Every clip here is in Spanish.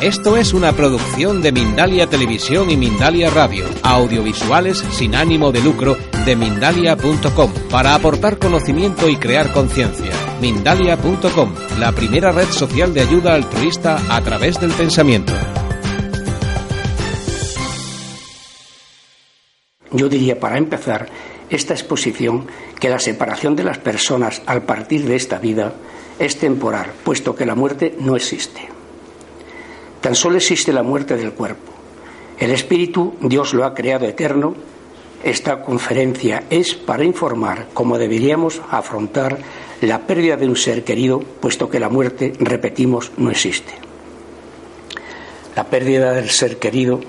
Esto es una producción de Mindalia Televisión y Mindalia Radio, audiovisuales sin ánimo de lucro de mindalia.com, para aportar conocimiento y crear conciencia. Mindalia.com, la primera red social de ayuda altruista a través del pensamiento. Yo diría, para empezar, esta exposición que la separación de las personas al partir de esta vida es temporal, puesto que la muerte no existe. Tan solo existe la muerte del cuerpo. El espíritu Dios lo ha creado eterno. Esta conferencia es para informar cómo deberíamos afrontar la pérdida de un ser querido, puesto que la muerte, repetimos, no existe. La pérdida del ser querido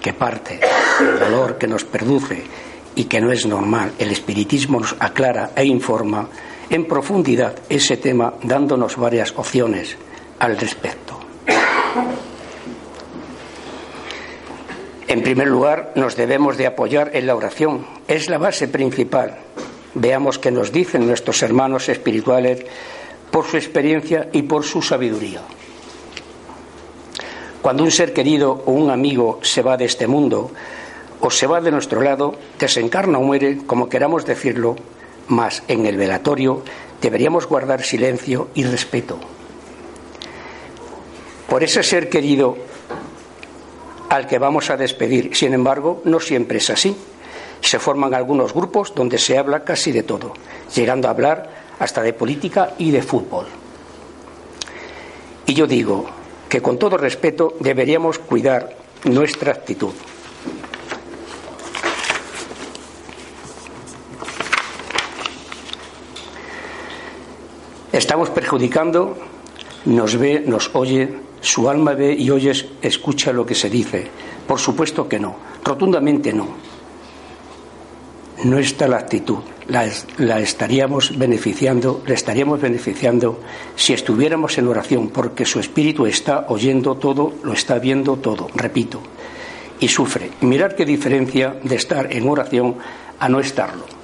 que parte, el dolor que nos produce y que no es normal, el espiritismo nos aclara e informa en profundidad ese tema dándonos varias opciones al respecto. En primer lugar, nos debemos de apoyar en la oración. Es la base principal. Veamos qué nos dicen nuestros hermanos espirituales por su experiencia y por su sabiduría. Cuando un ser querido o un amigo se va de este mundo o se va de nuestro lado, desencarna o muere, como queramos decirlo, mas en el velatorio deberíamos guardar silencio y respeto. Por ese ser querido al que vamos a despedir. Sin embargo, no siempre es así. Se forman algunos grupos donde se habla casi de todo, llegando a hablar hasta de política y de fútbol. Y yo digo que con todo respeto deberíamos cuidar nuestra actitud. Estamos perjudicando, nos ve, nos oye su alma ve y oye, escucha lo que se dice. Por supuesto que no, rotundamente no. No está la actitud, la, la estaríamos beneficiando, le estaríamos beneficiando si estuviéramos en oración, porque su espíritu está oyendo todo, lo está viendo todo, repito, y sufre. Mirar qué diferencia de estar en oración a no estarlo.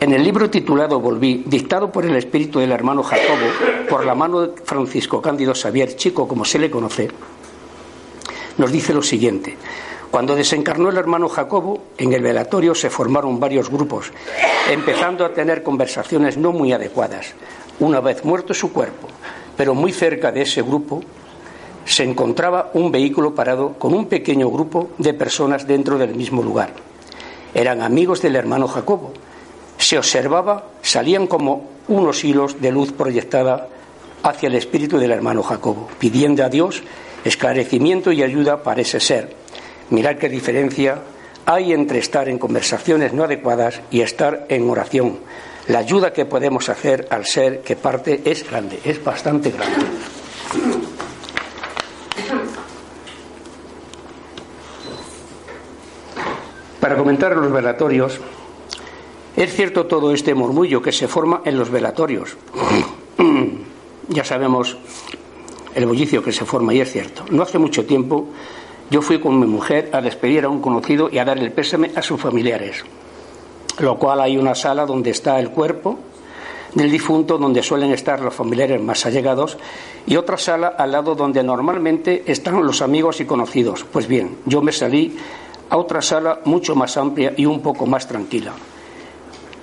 En el libro titulado Volví, dictado por el espíritu del hermano Jacobo, por la mano de Francisco Cándido Xavier, chico como se le conoce, nos dice lo siguiente. Cuando desencarnó el hermano Jacobo, en el velatorio se formaron varios grupos, empezando a tener conversaciones no muy adecuadas, una vez muerto su cuerpo. Pero muy cerca de ese grupo se encontraba un vehículo parado con un pequeño grupo de personas dentro del mismo lugar. Eran amigos del hermano Jacobo, se observaba, salían como unos hilos de luz proyectada hacia el espíritu del hermano Jacobo, pidiendo a Dios esclarecimiento y ayuda para ese ser. Mirad qué diferencia hay entre estar en conversaciones no adecuadas y estar en oración. La ayuda que podemos hacer al ser que parte es grande, es bastante grande. Para comentar los velatorios, es cierto todo este murmullo que se forma en los velatorios. ya sabemos el bullicio que se forma y es cierto. No hace mucho tiempo yo fui con mi mujer a despedir a un conocido y a dar el pésame a sus familiares, lo cual hay una sala donde está el cuerpo del difunto donde suelen estar los familiares más allegados y otra sala al lado donde normalmente están los amigos y conocidos. Pues bien, yo me salí a otra sala mucho más amplia y un poco más tranquila.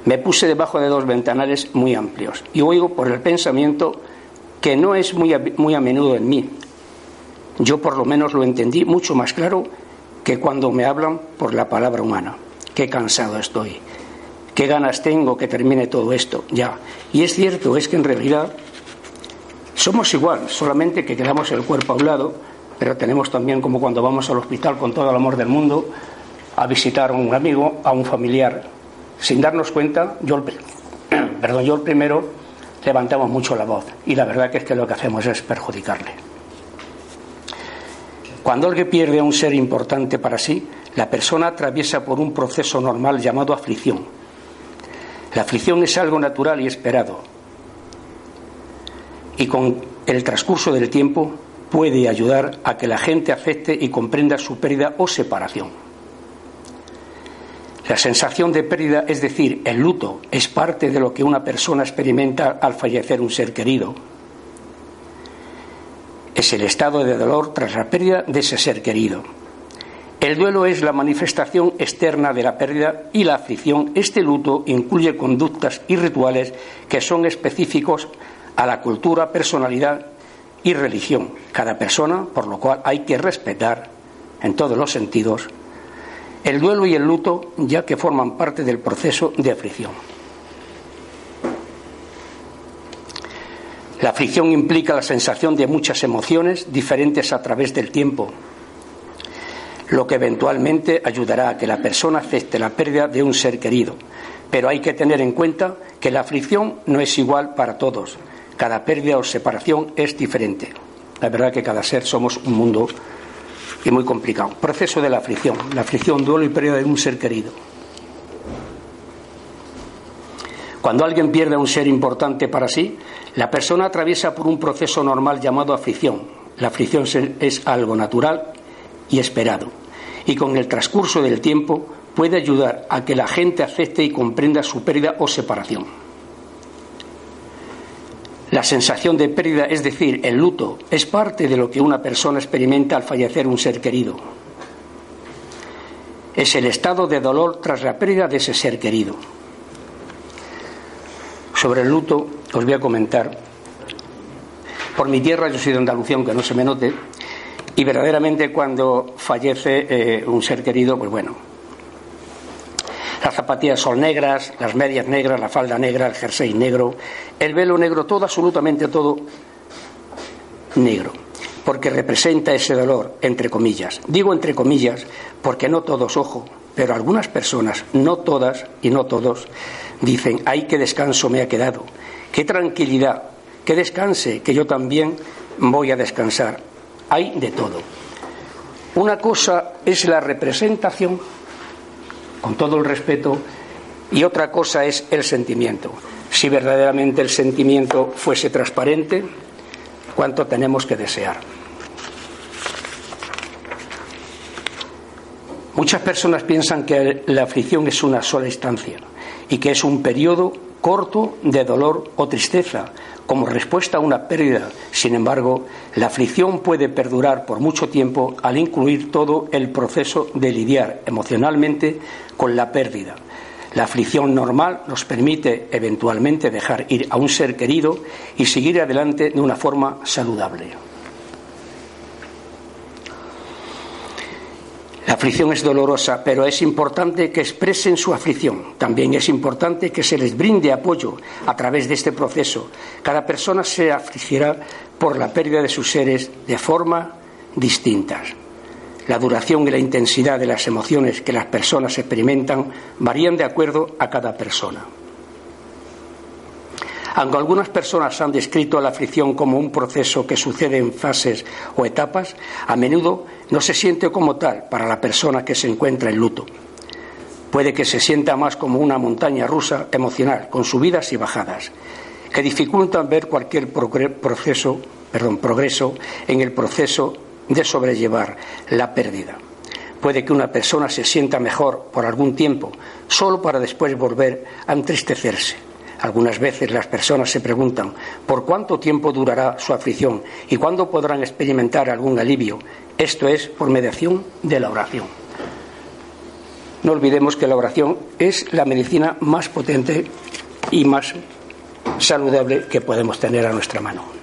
Me puse debajo de dos ventanales muy amplios y oigo por el pensamiento que no es muy a, muy a menudo en mí. Yo por lo menos lo entendí mucho más claro que cuando me hablan por la palabra humana. Qué cansado estoy. Qué ganas tengo que termine todo esto ya. Y es cierto, es que en realidad somos igual, solamente que quedamos el cuerpo a un lado, pero tenemos también como cuando vamos al hospital con todo el amor del mundo a visitar a un amigo, a un familiar sin darnos cuenta, yo el, perdón, yo el primero levantamos mucho la voz y la verdad que es que lo que hacemos es perjudicarle. Cuando alguien pierde a un ser importante para sí, la persona atraviesa por un proceso normal llamado aflicción. La aflicción es algo natural y esperado. Y con el transcurso del tiempo puede ayudar a que la gente acepte y comprenda su pérdida o separación. La sensación de pérdida, es decir, el luto, es parte de lo que una persona experimenta al fallecer un ser querido. Es el estado de dolor tras la pérdida de ese ser querido. El duelo es la manifestación externa de la pérdida y la aflicción. Este luto incluye conductas y rituales que son específicos a la cultura, personalidad y religión. Cada persona, por lo cual hay que respetar en todos los sentidos el duelo y el luto, ya que forman parte del proceso de aflicción. La aflicción implica la sensación de muchas emociones diferentes a través del tiempo, lo que eventualmente ayudará a que la persona acepte la pérdida de un ser querido. Pero hay que tener en cuenta que la aflicción no es igual para todos. Cada pérdida o separación es diferente. La verdad que cada ser somos un mundo y muy complicado. Proceso de la aflicción. La aflicción, duelo y pérdida de un ser querido. Cuando alguien pierde a un ser importante para sí, la persona atraviesa por un proceso normal llamado aflicción. La aflicción es algo natural y esperado. Y con el transcurso del tiempo puede ayudar a que la gente acepte y comprenda su pérdida o separación. La sensación de pérdida, es decir, el luto, es parte de lo que una persona experimenta al fallecer un ser querido. Es el estado de dolor tras la pérdida de ese ser querido. Sobre el luto os voy a comentar. Por mi tierra, yo soy de Andalucía, aunque no se me note, y verdaderamente cuando fallece eh, un ser querido, pues bueno, las zapatillas son negras, las medias negras, la falda negra, el jersey negro, el velo negro, todo, absolutamente todo negro, porque representa ese dolor, entre comillas. Digo entre comillas porque no todos, ojo, pero algunas personas, no todas y no todos, dicen, ay, qué descanso me ha quedado, qué tranquilidad, qué descanse, que yo también voy a descansar. Hay de todo. Una cosa es la representación, con todo el respeto, y otra cosa es el sentimiento. Si verdaderamente el sentimiento fuese transparente, ¿cuánto tenemos que desear? Muchas personas piensan que la aflicción es una sola instancia y que es un periodo corto de dolor o tristeza como respuesta a una pérdida. Sin embargo, la aflicción puede perdurar por mucho tiempo al incluir todo el proceso de lidiar emocionalmente con la pérdida. La aflicción normal nos permite eventualmente dejar ir a un ser querido y seguir adelante de una forma saludable. La aflicción es dolorosa, pero es importante que expresen su aflicción. También es importante que se les brinde apoyo a través de este proceso. Cada persona se afligirá por la pérdida de sus seres de forma distinta. La duración y la intensidad de las emociones que las personas experimentan varían de acuerdo a cada persona. Aunque algunas personas han descrito la aflicción como un proceso que sucede en fases o etapas, a menudo no se siente como tal para la persona que se encuentra en luto. Puede que se sienta más como una montaña rusa emocional, con subidas y bajadas, que dificultan ver cualquier proceso, progreso en el proceso de sobrellevar la pérdida. Puede que una persona se sienta mejor por algún tiempo, solo para después volver a entristecerse algunas veces las personas se preguntan por cuánto tiempo durará su aflicción y cuándo podrán experimentar algún alivio. Esto es por mediación de la oración. No olvidemos que la oración es la medicina más potente y más saludable que podemos tener a nuestra mano.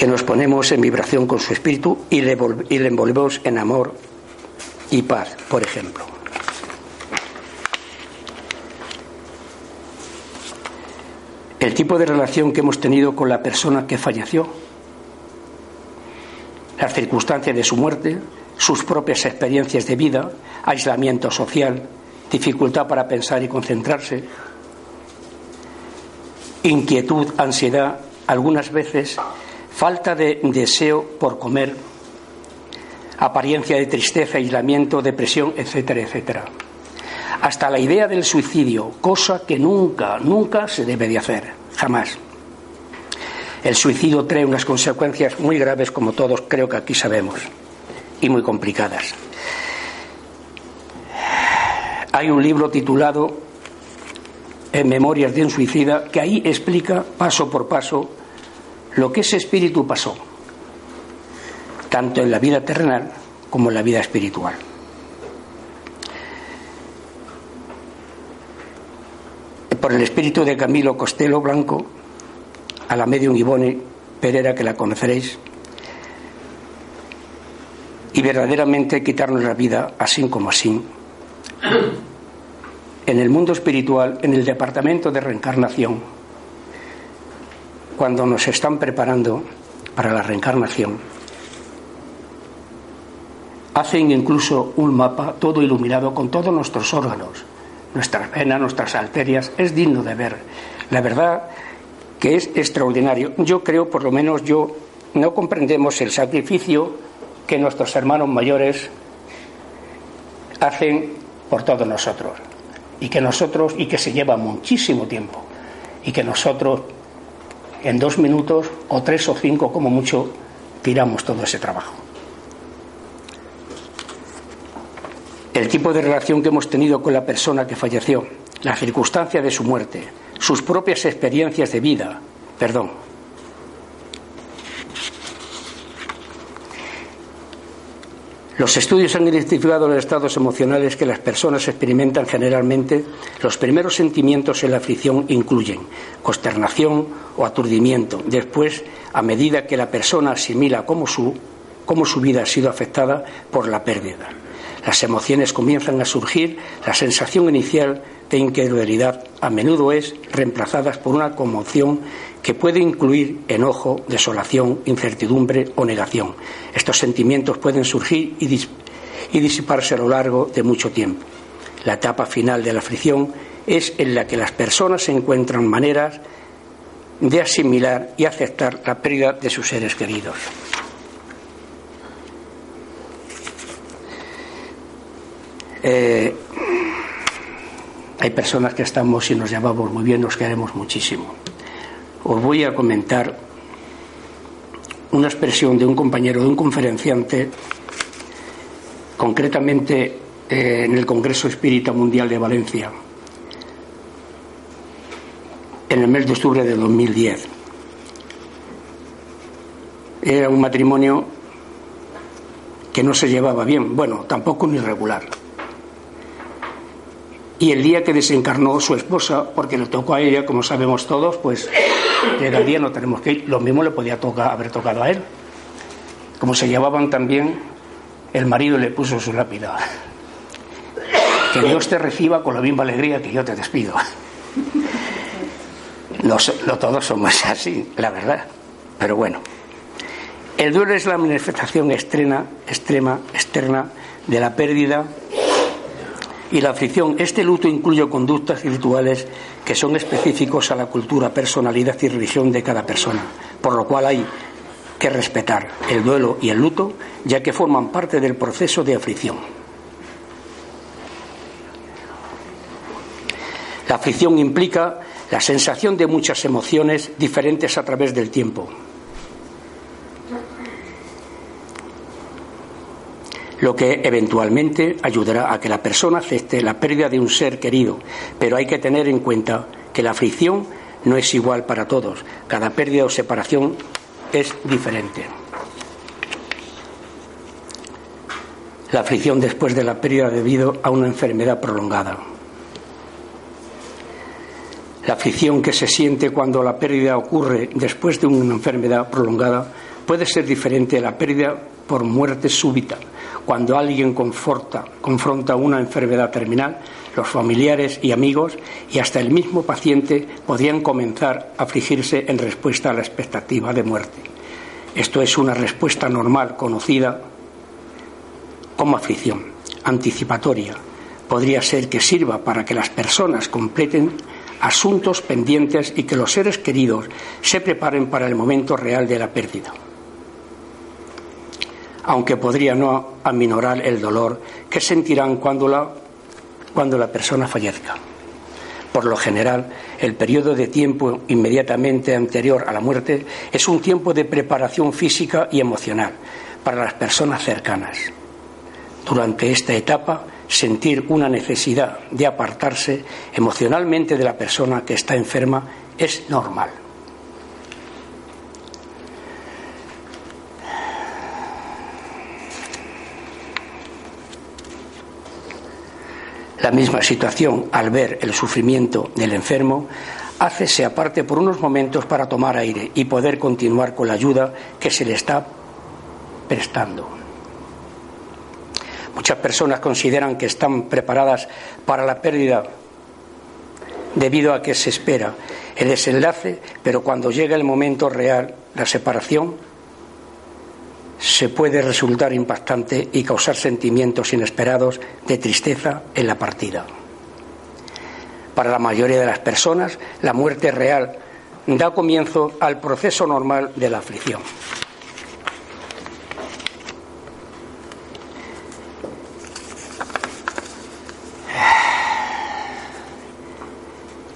Que nos ponemos en vibración con su espíritu y le, envolvemos en amor y paz, por ejemplo. El tipo de relación que hemos tenido con la persona que falleció, las circunstancias de su muerte, sus propias experiencias de vida, aislamiento social, dificultad para pensar y concentrarse, inquietud, ansiedad, algunas veces falta de deseo por comer, apariencia de tristeza, aislamiento, depresión, etcétera, etcétera. Hasta la idea del suicidio, cosa que nunca, nunca se debe de hacer, jamás. El suicidio trae unas consecuencias muy graves, como todos creo que aquí sabemos, y muy complicadas. Hay un libro titulado en Memorias de un suicida, que ahí explica paso por paso lo que ese espíritu pasó, tanto en la vida terrenal como en la vida espiritual. Por el espíritu de Camilo Costello Blanco, a la medium Ivone Pereira, que la conoceréis, y verdaderamente quitarnos la vida así como así. En el mundo espiritual, en el departamento de reencarnación, cuando nos están preparando para la reencarnación, hacen incluso un mapa todo iluminado con todos nuestros órganos, nuestras venas, nuestras arterias. Es digno de ver. La verdad que es extraordinario. Yo creo, por lo menos yo, no comprendemos el sacrificio que nuestros hermanos mayores hacen por todos nosotros y que nosotros y que se lleva muchísimo tiempo y que nosotros en dos minutos o tres o cinco como mucho tiramos todo ese trabajo. El tipo de relación que hemos tenido con la persona que falleció, la circunstancia de su muerte, sus propias experiencias de vida, perdón, Los estudios han identificado los estados emocionales que las personas experimentan generalmente. Los primeros sentimientos en la aflicción incluyen consternación o aturdimiento. Después, a medida que la persona asimila cómo su, cómo su vida ha sido afectada por la pérdida. Las emociones comienzan a surgir, la sensación inicial de incredulidad a menudo es reemplazada por una conmoción que puede incluir enojo, desolación, incertidumbre o negación. Estos sentimientos pueden surgir y, disiparse a lo largo de mucho tiempo. La etapa final de la aflicción es en la que las personas encuentran maneras de asimilar y aceptar la pérdida de sus seres queridos. Eh, hay personas que estamos y nos llamamos muy bien, nos queremos muchísimo os voy a comentar una expresión de un compañero, de un conferenciante, concretamente eh, en el Congreso Espírita Mundial de Valencia, en el mes de octubre de 2010. Era un matrimonio que no se llevaba bien, bueno, tampoco un irregular. Y el día que desencarnó su esposa, porque le tocó a ella, como sabemos todos, pues llega el día, no tenemos que ir. Lo mismo le podía tocar, haber tocado a él. Como se llevaban también, el marido le puso su lápida. Que Dios te reciba con la misma alegría que yo te despido. No, no todos somos así, la verdad. Pero bueno. El duelo es la manifestación extrema, extrema, externa de la pérdida y la aflicción. Este luto incluye conductas y rituales que son específicos a la cultura, personalidad y religión de cada persona, por lo cual hay que respetar el duelo y el luto, ya que forman parte del proceso de aflicción. La aflicción implica la sensación de muchas emociones diferentes a través del tiempo, lo que eventualmente ayudará a que la persona acepte la pérdida de un ser querido. Pero hay que tener en cuenta que la aflicción no es igual para todos. Cada pérdida o separación es diferente. La aflicción después de la pérdida debido a una enfermedad prolongada. La aflicción que se siente cuando la pérdida ocurre después de una enfermedad prolongada puede ser diferente a la pérdida por muerte súbita cuando alguien confronta una enfermedad terminal, los familiares y amigos y hasta el mismo paciente podrían comenzar a afligirse en respuesta a la expectativa de muerte. Esto es una respuesta normal conocida como aflicción anticipatoria. Podría ser que sirva para que las personas completen asuntos pendientes y que los seres queridos se preparen para el momento real de la pérdida aunque podría no aminorar el dolor que sentirán cuando la, cuando la persona fallezca. Por lo general, el periodo de tiempo inmediatamente anterior a la muerte es un tiempo de preparación física y emocional para las personas cercanas. Durante esta etapa sentir una necesidad de apartarse emocionalmente de la persona que está enferma es normal. La misma situación, al ver el sufrimiento del enfermo, hace se aparte por unos momentos para tomar aire y poder continuar con la ayuda que se le está prestando. Muchas personas consideran que están preparadas para la pérdida debido a que se espera el desenlace, pero cuando llega el momento real, la separación, se puede resultar impactante y causar sentimientos inesperados de tristeza en la partida. Para la mayoría de las personas, la muerte real da comienzo al proceso normal de la aflicción.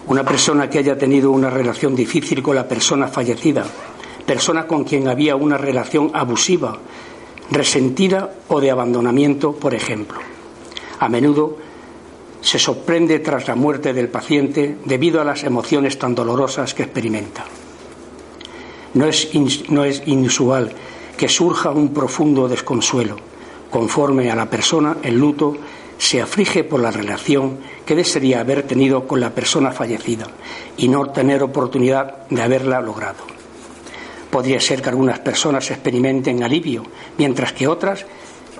Una persona que haya tenido una relación difícil con la persona fallecida persona con quien había una relación abusiva, resentida o de abandonamiento, por ejemplo. A menudo se sorprende tras la muerte del paciente debido a las emociones tan dolorosas que experimenta. No es, no es inusual que surja un profundo desconsuelo. Conforme a la persona en luto, se aflige por la relación que desearía haber tenido con la persona fallecida y no tener oportunidad de haberla logrado. Podría ser que algunas personas experimenten alivio, mientras que otras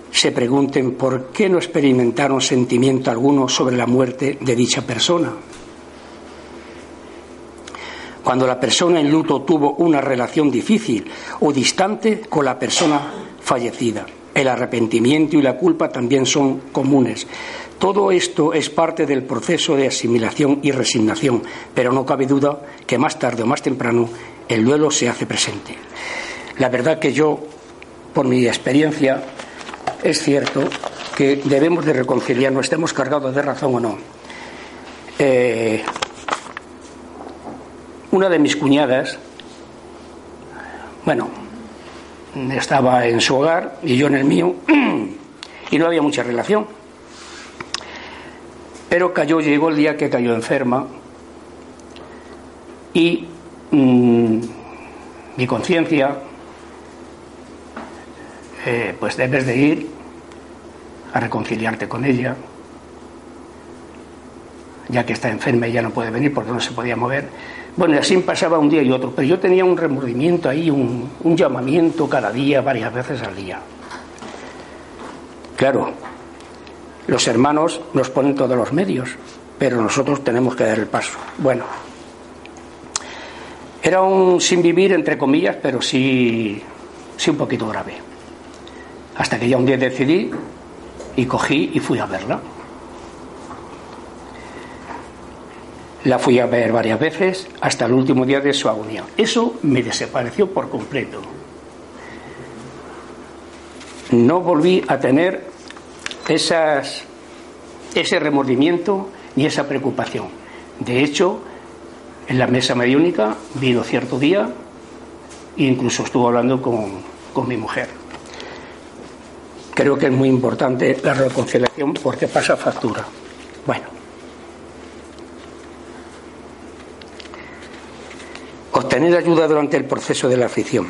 se pregunten por qué no experimentaron sentimiento alguno sobre la muerte de dicha persona. Cuando la persona en luto tuvo una relación difícil o distante con la persona fallecida. El arrepentimiento y la culpa también son comunes. Todo esto es parte del proceso de asimilación y resignación, pero no cabe duda que más tarde o más temprano el duelo se hace presente. La verdad que yo, por mi experiencia, es cierto que debemos de reconciliarnos, estemos cargados de razón o no. Eh, una de mis cuñadas, bueno, estaba en su hogar y yo en el mío, y no había mucha relación. Pero cayó, llegó el día que cayó enferma y Mm, mi conciencia, eh, pues debes de ir a reconciliarte con ella, ya que está enferma y ya no puede venir porque no se podía mover. Bueno, y así pasaba un día y otro, pero yo tenía un remordimiento ahí, un, un llamamiento cada día, varias veces al día. Claro, los hermanos nos ponen todos los medios, pero nosotros tenemos que dar el paso. Bueno, era un sin vivir, entre comillas, pero sí, sí un poquito grave. Hasta que ya un día decidí y cogí y fui a verla. La fui a ver varias veces hasta el último día de su agonía. Eso me desapareció por completo. No volví a tener ese remordimiento ni esa preocupación. De hecho, en la mesa mediúnica, vino cierto día e incluso estuvo hablando con, con mi mujer. Creo que es muy importante la reconciliación porque pasa factura. Bueno. Obtener ayuda durante el proceso de la aflicción.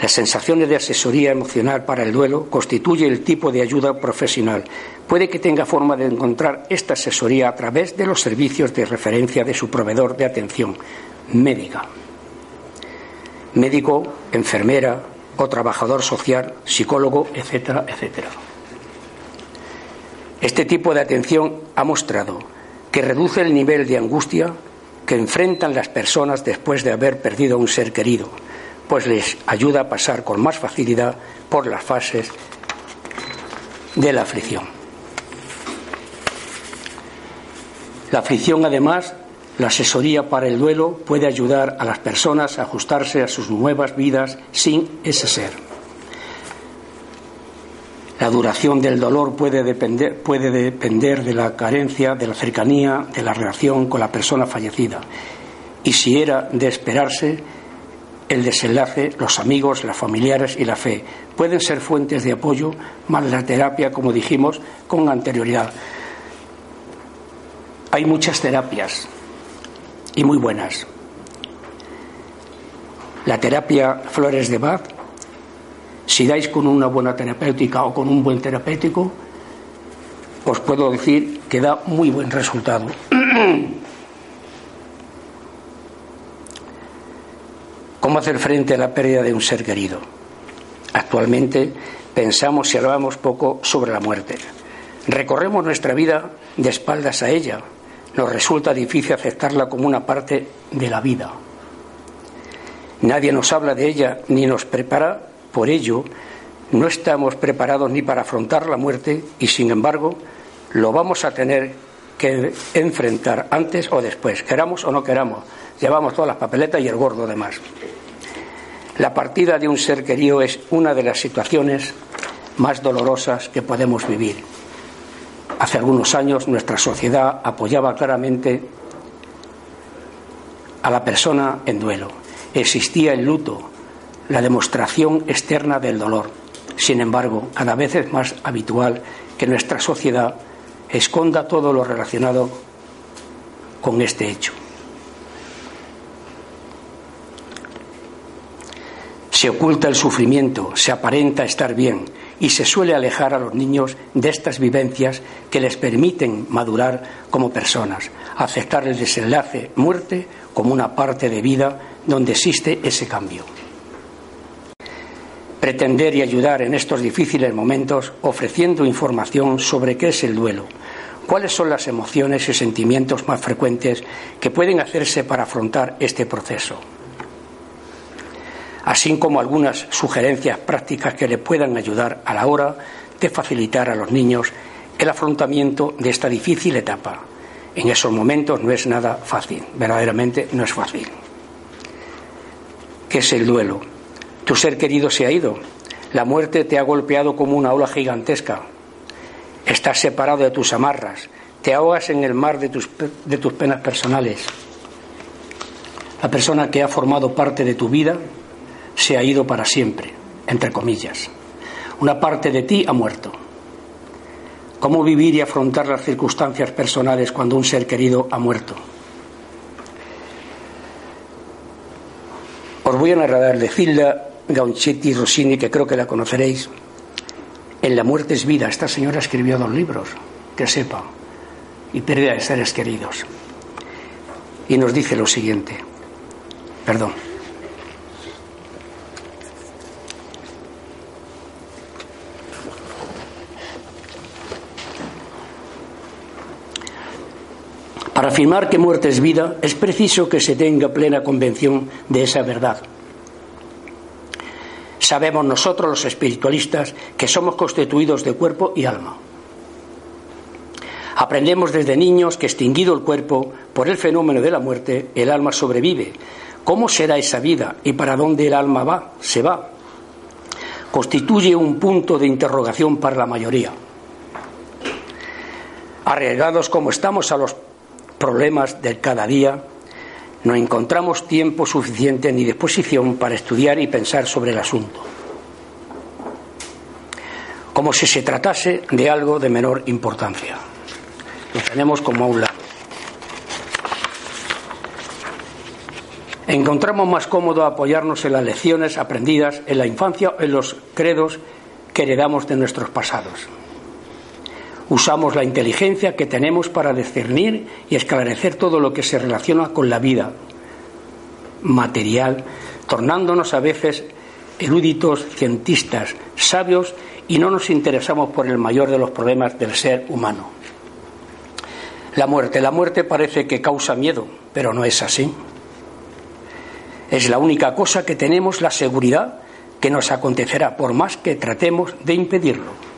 Las sensaciones de asesoría emocional para el duelo constituye el tipo de ayuda profesional. Puede que tenga forma de encontrar esta asesoría a través de los servicios de referencia de su proveedor de atención médica. Médico, enfermera o trabajador social, psicólogo, etcétera, etcétera. Este tipo de atención ha mostrado que reduce el nivel de angustia que enfrentan las personas después de haber perdido a un ser querido pues les ayuda a pasar con más facilidad por las fases de la aflicción. La aflicción, además, la asesoría para el duelo puede ayudar a las personas a ajustarse a sus nuevas vidas sin ese ser. La duración del dolor puede depender, puede depender de la carencia, de la cercanía, de la relación con la persona fallecida. Y si era de esperarse, el desenlace, los amigos, las familiares y la fe pueden ser fuentes de apoyo, más la terapia, como dijimos con anterioridad. Hay muchas terapias y muy buenas. La terapia Flores de Bach, si dais con una buena terapéutica o con un buen terapéutico, os puedo decir que da muy buen resultado. ¿Cómo hacer frente a la pérdida de un ser querido? Actualmente pensamos y hablamos poco sobre la muerte. Recorremos nuestra vida de espaldas a ella. Nos resulta difícil aceptarla como una parte de la vida. Nadie nos habla de ella ni nos prepara. Por ello, no estamos preparados ni para afrontar la muerte y, sin embargo, lo vamos a tener que enfrentar antes o después, queramos o no queramos. Llevamos todas las papeletas y el gordo demás. La partida de un ser querido es una de las situaciones más dolorosas que podemos vivir. Hace algunos años nuestra sociedad apoyaba claramente a la persona en duelo. Existía el luto, la demostración externa del dolor. Sin embargo, cada vez es más habitual que nuestra sociedad esconda todo lo relacionado con este hecho. Se oculta el sufrimiento, se aparenta estar bien y se suele alejar a los niños de estas vivencias que les permiten madurar como personas, aceptar el desenlace, muerte, como una parte de vida donde existe ese cambio. Pretender y ayudar en estos difíciles momentos ofreciendo información sobre qué es el duelo, cuáles son las emociones y sentimientos más frecuentes que pueden hacerse para afrontar este proceso así como algunas sugerencias prácticas que le puedan ayudar a la hora de facilitar a los niños el afrontamiento de esta difícil etapa. En esos momentos no es nada fácil, verdaderamente no es fácil. ¿Qué es el duelo? Tu ser querido se ha ido, la muerte te ha golpeado como una ola gigantesca, estás separado de tus amarras, te ahogas en el mar de tus, de tus penas personales. La persona que ha formado parte de tu vida se ha ido para siempre, entre comillas. Una parte de ti ha muerto. ¿Cómo vivir y afrontar las circunstancias personales cuando un ser querido ha muerto? Os voy a narrar de Zilda Gaunchetti Rossini, que creo que la conoceréis. En La muerte es vida. Esta señora escribió dos libros, que sepa, y pérdida de seres queridos. Y nos dice lo siguiente. Perdón. Para afirmar que muerte es vida, es preciso que se tenga plena convención de esa verdad. Sabemos nosotros, los espiritualistas, que somos constituidos de cuerpo y alma. Aprendemos desde niños que extinguido el cuerpo por el fenómeno de la muerte, el alma sobrevive. ¿Cómo será esa vida y para dónde el alma va? Se va. Constituye un punto de interrogación para la mayoría. Arriesgados como estamos a los problemas del cada día, no encontramos tiempo suficiente ni disposición para estudiar y pensar sobre el asunto, como si se tratase de algo de menor importancia. Lo tenemos como a un lado. Encontramos más cómodo apoyarnos en las lecciones aprendidas en la infancia o en los credos que heredamos de nuestros pasados. Usamos la inteligencia que tenemos para discernir y esclarecer todo lo que se relaciona con la vida material, tornándonos a veces eruditos, cientistas, sabios y no nos interesamos por el mayor de los problemas del ser humano. La muerte. La muerte parece que causa miedo, pero no es así. Es la única cosa que tenemos la seguridad que nos acontecerá, por más que tratemos de impedirlo.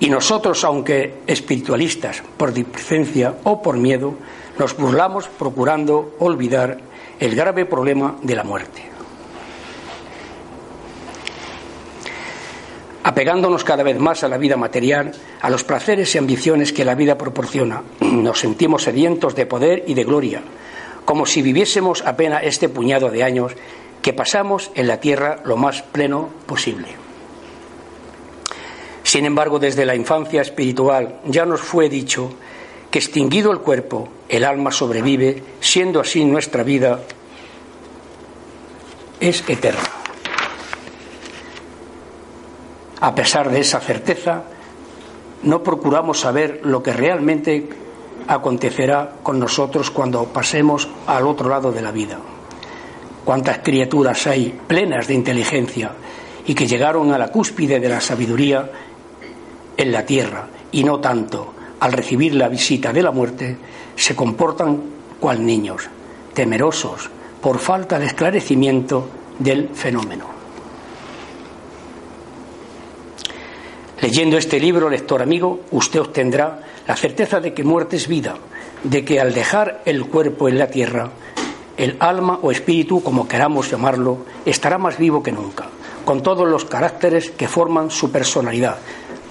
Y nosotros, aunque espiritualistas, por displicencia o por miedo, nos burlamos procurando olvidar el grave problema de la muerte. Apegándonos cada vez más a la vida material, a los placeres y ambiciones que la vida proporciona, nos sentimos sedientos de poder y de gloria, como si viviésemos apenas este puñado de años que pasamos en la tierra lo más pleno posible. Sin embargo, desde la infancia espiritual ya nos fue dicho que extinguido el cuerpo, el alma sobrevive, siendo así nuestra vida es eterna. A pesar de esa certeza, no procuramos saber lo que realmente acontecerá con nosotros cuando pasemos al otro lado de la vida. Cuántas criaturas hay plenas de inteligencia y que llegaron a la cúspide de la sabiduría en la tierra y no tanto al recibir la visita de la muerte se comportan cual niños, temerosos por falta de esclarecimiento del fenómeno. Leyendo este libro, lector amigo, usted obtendrá la certeza de que muerte es vida, de que al dejar el cuerpo en la tierra, el alma o espíritu, como queramos llamarlo, estará más vivo que nunca, con todos los caracteres que forman su personalidad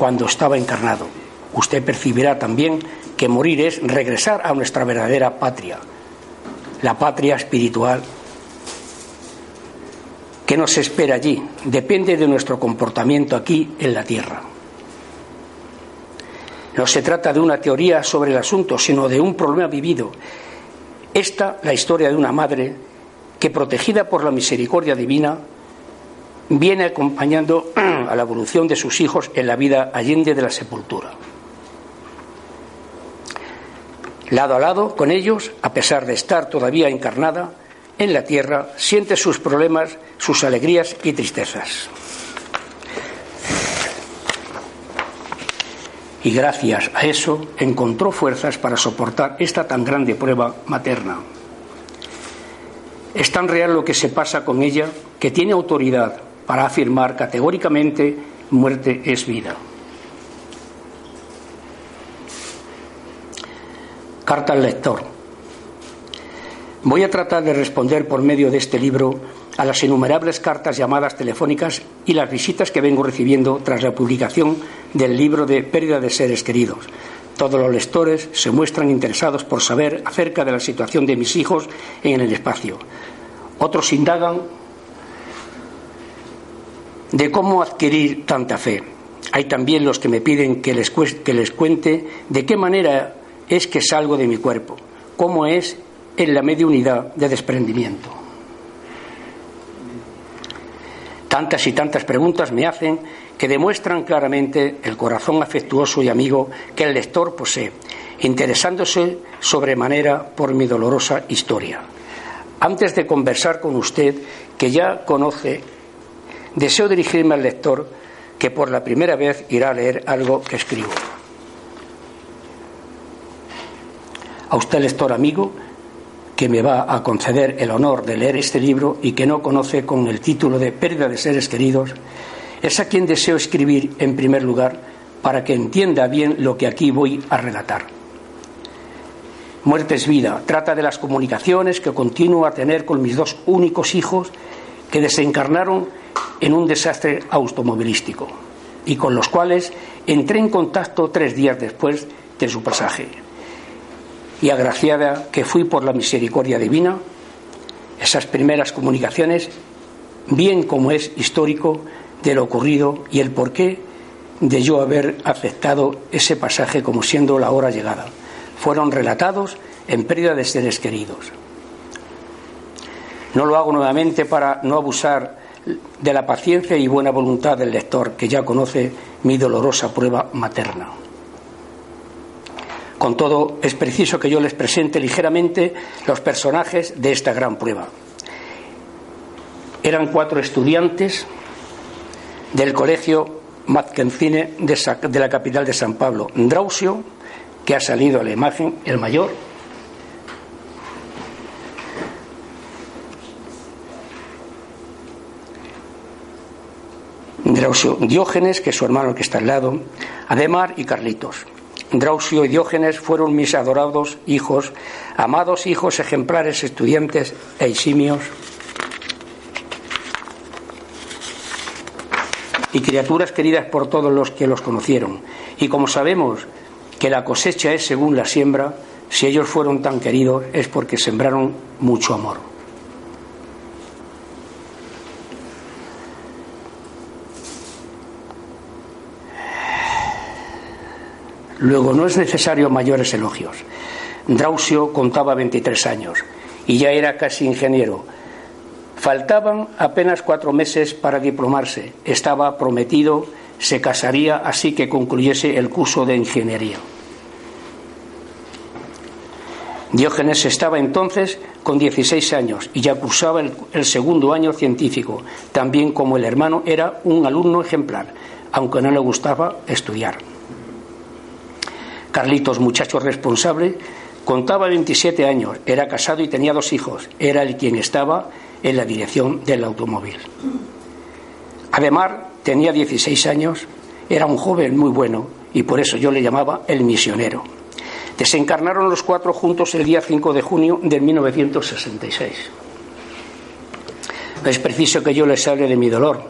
cuando estaba encarnado. Usted percibirá también que morir es regresar a nuestra verdadera patria, la patria espiritual que nos espera allí, depende de nuestro comportamiento aquí en la tierra. No se trata de una teoría sobre el asunto, sino de un problema vivido. Esta, la historia de una madre que, protegida por la misericordia divina, viene acompañando a la evolución de sus hijos en la vida allende de la sepultura. Lado a lado con ellos, a pesar de estar todavía encarnada en la tierra, siente sus problemas, sus alegrías y tristezas. y gracias a eso encontró fuerzas para soportar esta tan grande prueba materna. Es tan real lo que se pasa con ella que tiene autoridad para afirmar categóricamente muerte es vida. Carta al lector. Voy a tratar de responder por medio de este libro a las innumerables cartas, llamadas telefónicas y las visitas que vengo recibiendo tras la publicación del libro de Pérdida de seres queridos. Todos los lectores se muestran interesados por saber acerca de la situación de mis hijos en el espacio. Otros indagan de cómo adquirir tanta fe. Hay también los que me piden que les, que les cuente de qué manera es que salgo de mi cuerpo, cómo es en la media unidad de desprendimiento. Tantas y tantas preguntas me hacen que demuestran claramente el corazón afectuoso y amigo que el lector posee, interesándose sobremanera por mi dolorosa historia. Antes de conversar con usted, que ya conoce, deseo dirigirme al lector que por la primera vez irá a leer algo que escribo. A usted, lector amigo, que me va a conceder el honor de leer este libro y que no conoce con el título de Pérdida de seres queridos, es a quien deseo escribir en primer lugar para que entienda bien lo que aquí voy a relatar. Muerte es vida. Trata de las comunicaciones que continúo a tener con mis dos únicos hijos que desencarnaron en un desastre automovilístico y con los cuales entré en contacto tres días después de su pasaje y agraciada que fui por la misericordia divina, esas primeras comunicaciones, bien como es histórico de lo ocurrido y el porqué de yo haber aceptado ese pasaje como siendo la hora llegada. Fueron relatados en pérdida de seres queridos. No lo hago nuevamente para no abusar de la paciencia y buena voluntad del lector que ya conoce mi dolorosa prueba materna. Con todo, es preciso que yo les presente ligeramente los personajes de esta gran prueba. Eran cuatro estudiantes del colegio Mackencine de, la capital de San Pablo. Drausio, que ha salido a la imagen, el mayor, Drausio Diógenes, que es su hermano que está al lado, Ademar y Carlitos. Drausio y Diógenes fueron mis adorados hijos, amados hijos ejemplares, estudiantes e y criaturas queridas por todos los que los conocieron. Y como sabemos que la cosecha es según la siembra, Si ellos fueron tan queridos es porque sembraron mucho amor. Luego, no es necesario mayores elogios. Drausio contaba 23 años y ya era casi ingeniero. Faltaban apenas cuatro meses para diplomarse. Estaba prometido, se casaría así que concluyese el curso de ingeniería. Diógenes estaba entonces con 16 años y ya cursaba el, el, segundo año científico. También como el hermano era un alumno ejemplar, aunque no le gustaba estudiar. Carlitos, muchacho responsable, contaba 27 años, era casado y tenía dos hijos. Era el quien estaba en la dirección del automóvil. Además, tenía 16 años, era un joven muy bueno y por eso yo le llamaba el misionero. Desencarnaron los cuatro juntos el día 5 de junio de 1966. Es preciso que yo les hable de mi dolor,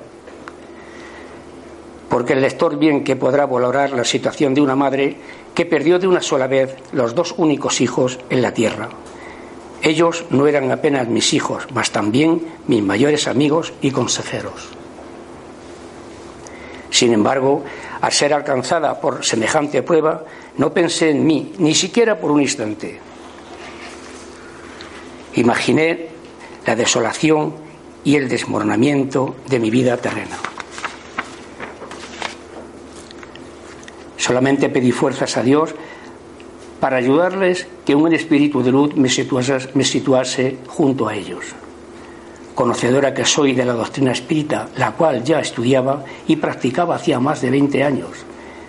porque el lector bien que podrá valorar la situación de una madre que perdió de una sola vez los dos únicos hijos en la tierra. Ellos no eran apenas mis hijos, mas también mis mayores amigos y consejeros. Sin embargo, al ser alcanzada por semejante prueba, no pensé en mí, ni siquiera por un instante. Imaginé la desolación y el desmoronamiento de mi vida terrena. Solamente pedí fuerzas a Dios para ayudarles que un espíritu de luz me situase, junto a ellos. Conocedora que soy de la doctrina espírita, la cual ya estudiaba y practicaba hacía más de 20 años,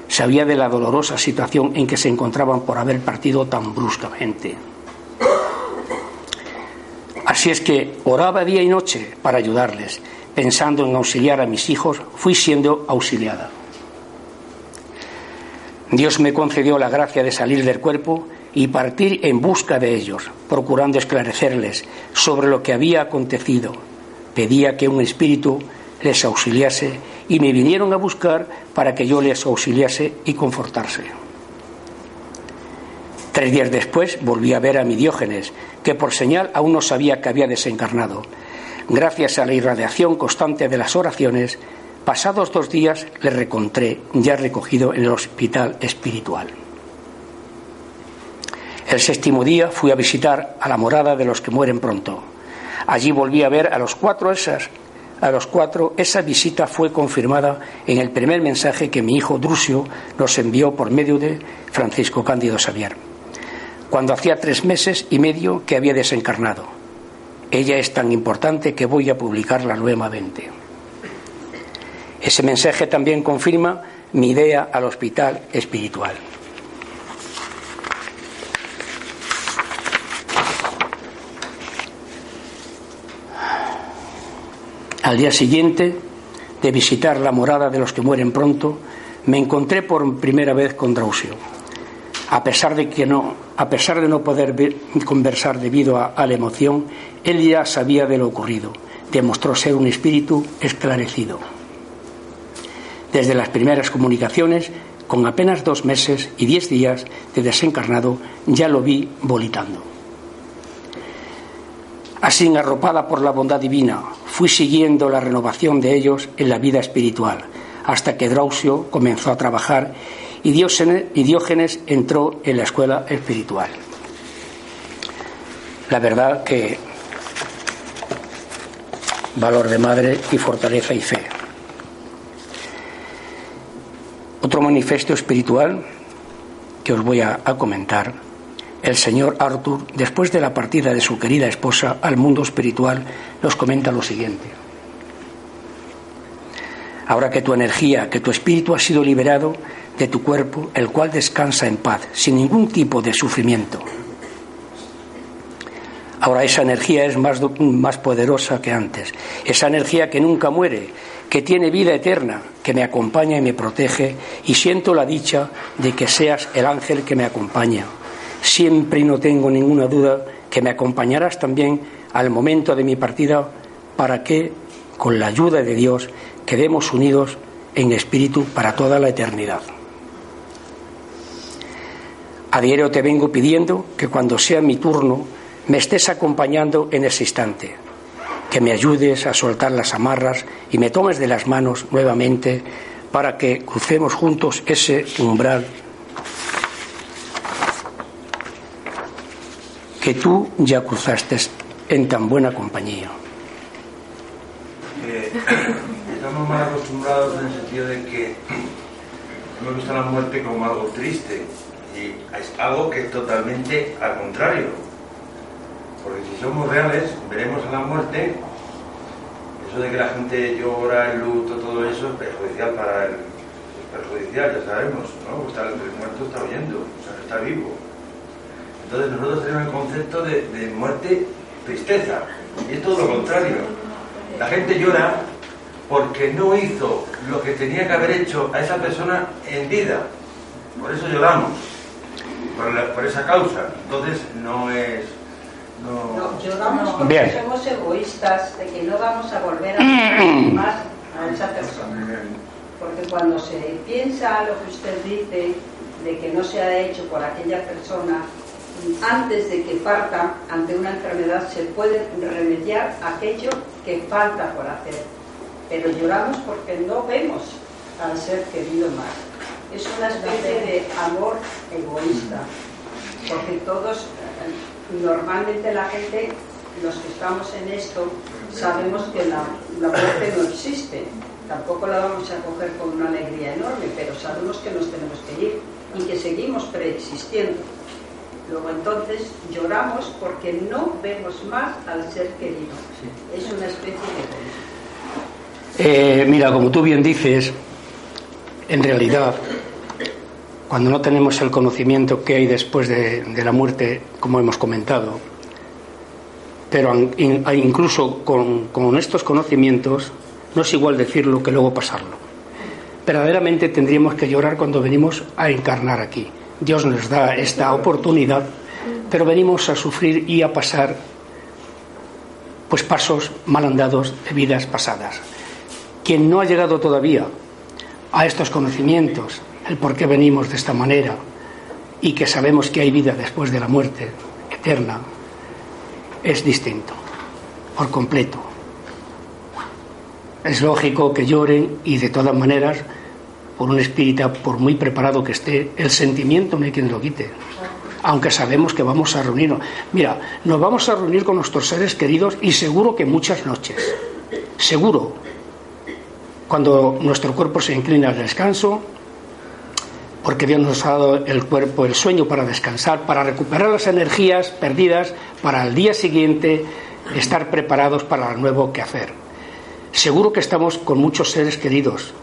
sabía de la dolorosa situación en que se encontraban por haber partido tan bruscamente. Así es que oraba día y noche para ayudarles, pensando en auxiliar a mis hijos, fui siendo auxiliada. Dios me concedió la gracia de salir del cuerpo y partir en busca de ellos, procurando esclarecerles sobre lo que había acontecido. Pedía que un espíritu les auxiliase y me vinieron a buscar para que yo les auxiliase y confortarse. Tres días después volví a ver a mi Diógenes, que por señal aún no sabía que había desencarnado. Gracias a la irradiación constante de las oraciones, Pasados dos días le recontré ya recogido en el hospital espiritual. El séptimo día fui a visitar a la morada de los que mueren pronto. Allí volví a ver a los cuatro esas. A los cuatro, esa visita fue confirmada en el primer mensaje que mi hijo Drusio nos envió por medio de Francisco Cándido Xavier, cuando hacía tres meses y medio que había desencarnado. Ella es tan importante que voy a publicarla nuevamente. Ese mensaje también confirma mi idea al hospital espiritual. Al día siguiente de visitar la morada de los que mueren pronto, me encontré por primera vez con Drausio. A pesar de que no, a pesar de no poder conversar debido a, a la emoción, él ya sabía de lo ocurrido. Demostró ser un espíritu esclarecido desde las primeras comunicaciones, con apenas dos meses y diez días de desencarnado, ya lo vi volitando. Así, arropada por la bondad divina, fui siguiendo la renovación de ellos en la vida espiritual, hasta que Drausio comenzó a trabajar y Diógenes entró en la escuela espiritual. La verdad que valor de madre y fortaleza y fe. Otro manifiesto espiritual que os voy a, comentar, el señor Arthur, después de la partida de su querida esposa al mundo espiritual, nos comenta lo siguiente. Ahora que tu energía, que tu espíritu ha sido liberado de tu cuerpo, el cual descansa en paz, sin ningún tipo de sufrimiento. Ahora esa energía es más, más poderosa que antes. Esa energía que nunca muere, que tiene vida eterna, que me acompaña y me protege, y siento la dicha de que seas el ángel que me acompaña. Siempre y no tengo ninguna duda que me acompañarás también al momento de mi partida para que, con la ayuda de Dios, quedemos unidos en espíritu para toda la eternidad. A diario te vengo pidiendo que cuando sea mi turno me estés acompañando en ese instante, que me ayudes a soltar las amarras y me tomes de las manos nuevamente para que crucemos juntos ese umbral que tú ya cruzaste en tan buena compañía. estamos mal acostumbrados en el sentido de que hemos visto la muerte como algo triste y es algo que es totalmente al contrario. Porque si somos reales, veremos a la muerte, eso de que la gente llora, el luto, todo eso es perjudicial para el. perjudicial, ya sabemos, ¿no? Está, el muerto está oyendo, o sea, está vivo. Entonces nosotros tenemos el concepto de, de muerte tristeza, y es todo lo contrario. La gente llora porque no hizo lo que tenía que haber hecho a esa persona en vida. Por eso lloramos por, esa causa. Entonces no es... No, no lloramos porque somos egoístas de que no vamos a volver a más a esa persona. Porque cuando se piensa lo que usted dice de que no se ha hecho por aquella persona, antes de que parta ante una enfermedad se puede remediar aquello que falta por hacer. Pero lloramos porque no vemos al ser querido más es una especie de amor egoísta, porque todos, normalmente la gente, los que estamos en esto, sabemos que la, muerte no existe, tampoco la vamos a coger con una alegría enorme, pero sabemos que nos tenemos que ir y que seguimos preexistiendo. Luego entonces lloramos porque no vemos más al ser querido. Es una especie de eh, mira, como tú bien dices, en realidad cuando no tenemos el conocimiento que hay después de, la muerte, como hemos comentado. Pero incluso con, con estos conocimientos no es igual decirlo que luego pasarlo. Verdaderamente tendríamos que llorar cuando venimos a encarnar aquí. Dios nos da esta oportunidad, pero venimos a sufrir y a pasar pues pasos mal andados de vidas pasadas. Quien no ha llegado todavía a estos conocimientos, el por qué venimos de esta manera y que sabemos que hay vida después de la muerte eterna, es distinto, por completo. Es lógico que lloren y de todas maneras, por un espíritu, por muy preparado que esté, el sentimiento no hay quien lo quite. Aunque sabemos que vamos a reunirnos. Mira, nos vamos a reunir con nuestros seres queridos y seguro que muchas noches. Seguro. Cuando nuestro cuerpo se inclina al descanso, porque Dios nos ha dado el cuerpo, el sueño para descansar, para recuperar las energías perdidas, para el día siguiente estar preparados para lo nuevo que hacer. Seguro que estamos con muchos seres queridos,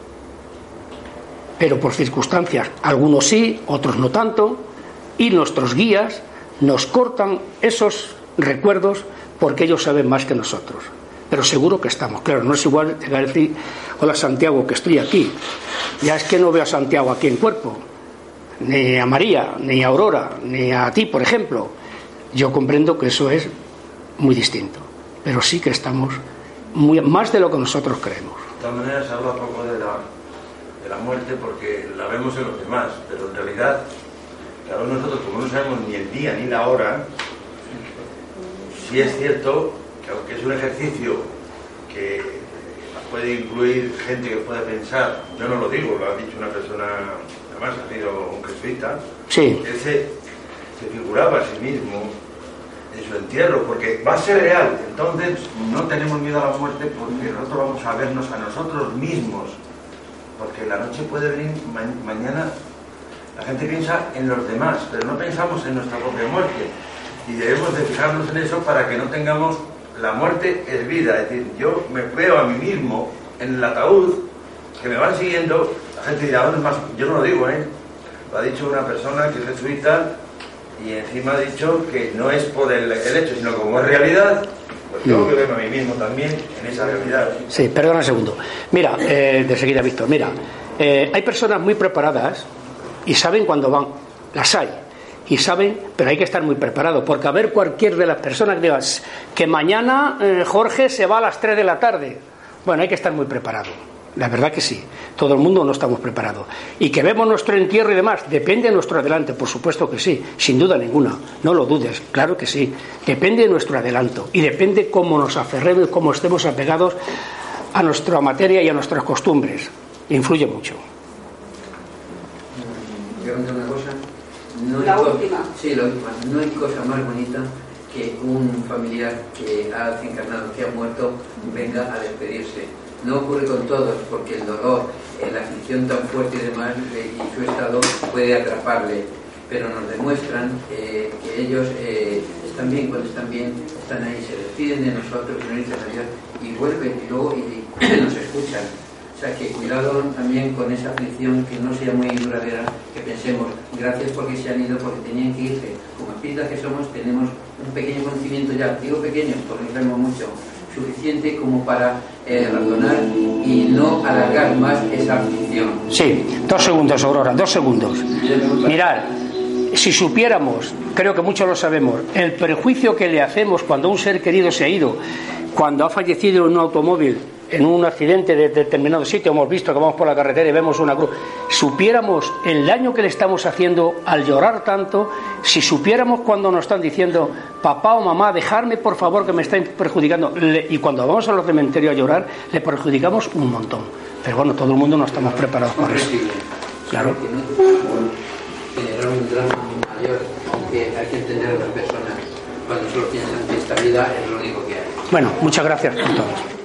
pero por circunstancias, algunos sí, otros no tanto, y nuestros guías nos cortan esos recuerdos porque ellos saben más que nosotros. Pero seguro que estamos. Claro, no es igual llegar a decir, hola Santiago, que estoy aquí. Ya es que no veo a Santiago aquí en cuerpo, ni a María, ni a Aurora, ni a ti, por ejemplo. Yo comprendo que eso es muy distinto, pero sí que estamos más de lo que nosotros creemos. De todas maneras, habla poco de la muerte porque la vemos en los demás, pero en realidad, claro, nosotros, como no sabemos ni el día ni la hora, sí es cierto que aunque es un ejercicio que puede incluir gente que pueda pensar, yo no lo digo, lo ha dicho una persona además ha sido un jesuita, sí. él se, figuraba a sí mismo en su entierro, porque va a ser real. Entonces no tenemos miedo a la muerte porque nosotros vamos a vernos a nosotros mismos. Porque la noche puede venir mañana. La gente piensa en los demás, pero no pensamos en nuestra propia muerte. Y debemos de fijarnos en eso para que no tengamos la muerte es vida. Es decir, yo me veo a mí mismo en el ataúd que me van siguiendo gente dirá. Yo no lo digo, ¿eh? Lo ha dicho una persona que es jesuita y encima ha dicho que no es por el, hecho, sino como es realidad, pues tengo que verme a mí mismo también en esa realidad. Sí, perdona un segundo. Mira, eh, de seguida, Víctor, mira, eh, hay personas muy preparadas y saben cuándo van, las hay. Y saben, pero hay que estar muy preparado, porque a ver cualquier de las personas que digas que mañana eh, Jorge se va a las 3 de la tarde. Bueno, hay que estar muy preparado La verdad que sí. Todo el mundo no estamos preparados. Y que vemos nuestro entierro y demás, depende de nuestro adelanto, por supuesto que sí, sin duda ninguna. No lo dudes, claro que sí. Depende de nuestro adelanto y depende cómo nos aferremos, cómo estemos apegados a nuestra materia y a nuestras costumbres. Influye mucho. una cosa. la última. Sí, la última. No hay cosa más bonita que un familiar que ha desencarnado, que ha muerto, venga a despedirse. No ocurre con todos, porque el dolor, eh, la aflicción tan fuerte y demás, eh, y su estado puede atraparle, pero nos demuestran eh, que ellos están bien, cuando están bien, están ahí, se despiden de nosotros, nos dicen adiós, y vuelven y luego y, nos escuchan. O sea que cuidado también con esa aflicción que no sea muy duradera, que pensemos, gracias porque se han ido, porque tenían que irse. Como espíritas que somos, tenemos un pequeño conocimiento ya, digo pequeño porque no sabemos mucho, suficiente como para eh, razonar y no alargar más esa aflicción. Sí, dos segundos, Aurora, dos segundos. Mirad, si supiéramos, creo que muchos lo sabemos, el perjuicio que le hacemos cuando un ser querido se ha ido, cuando ha fallecido en un automóvil, en un accidente de determinado sitio, hemos visto que vamos por la carretera y vemos una cruz, supiéramos el daño que le estamos haciendo al llorar tanto, si supiéramos cuando nos están diciendo, papá o mamá, dejarme por favor que me están perjudicando, y cuando vamos a los cementerios a llorar, le perjudicamos un montón. Pero bueno, todo el mundo no estamos preparados para eso. Claro. Generar un drama mayor, aunque hay que entender a las personas cuando solo piensan que esta vida es lo único que hay. Bueno, muchas gracias por todo.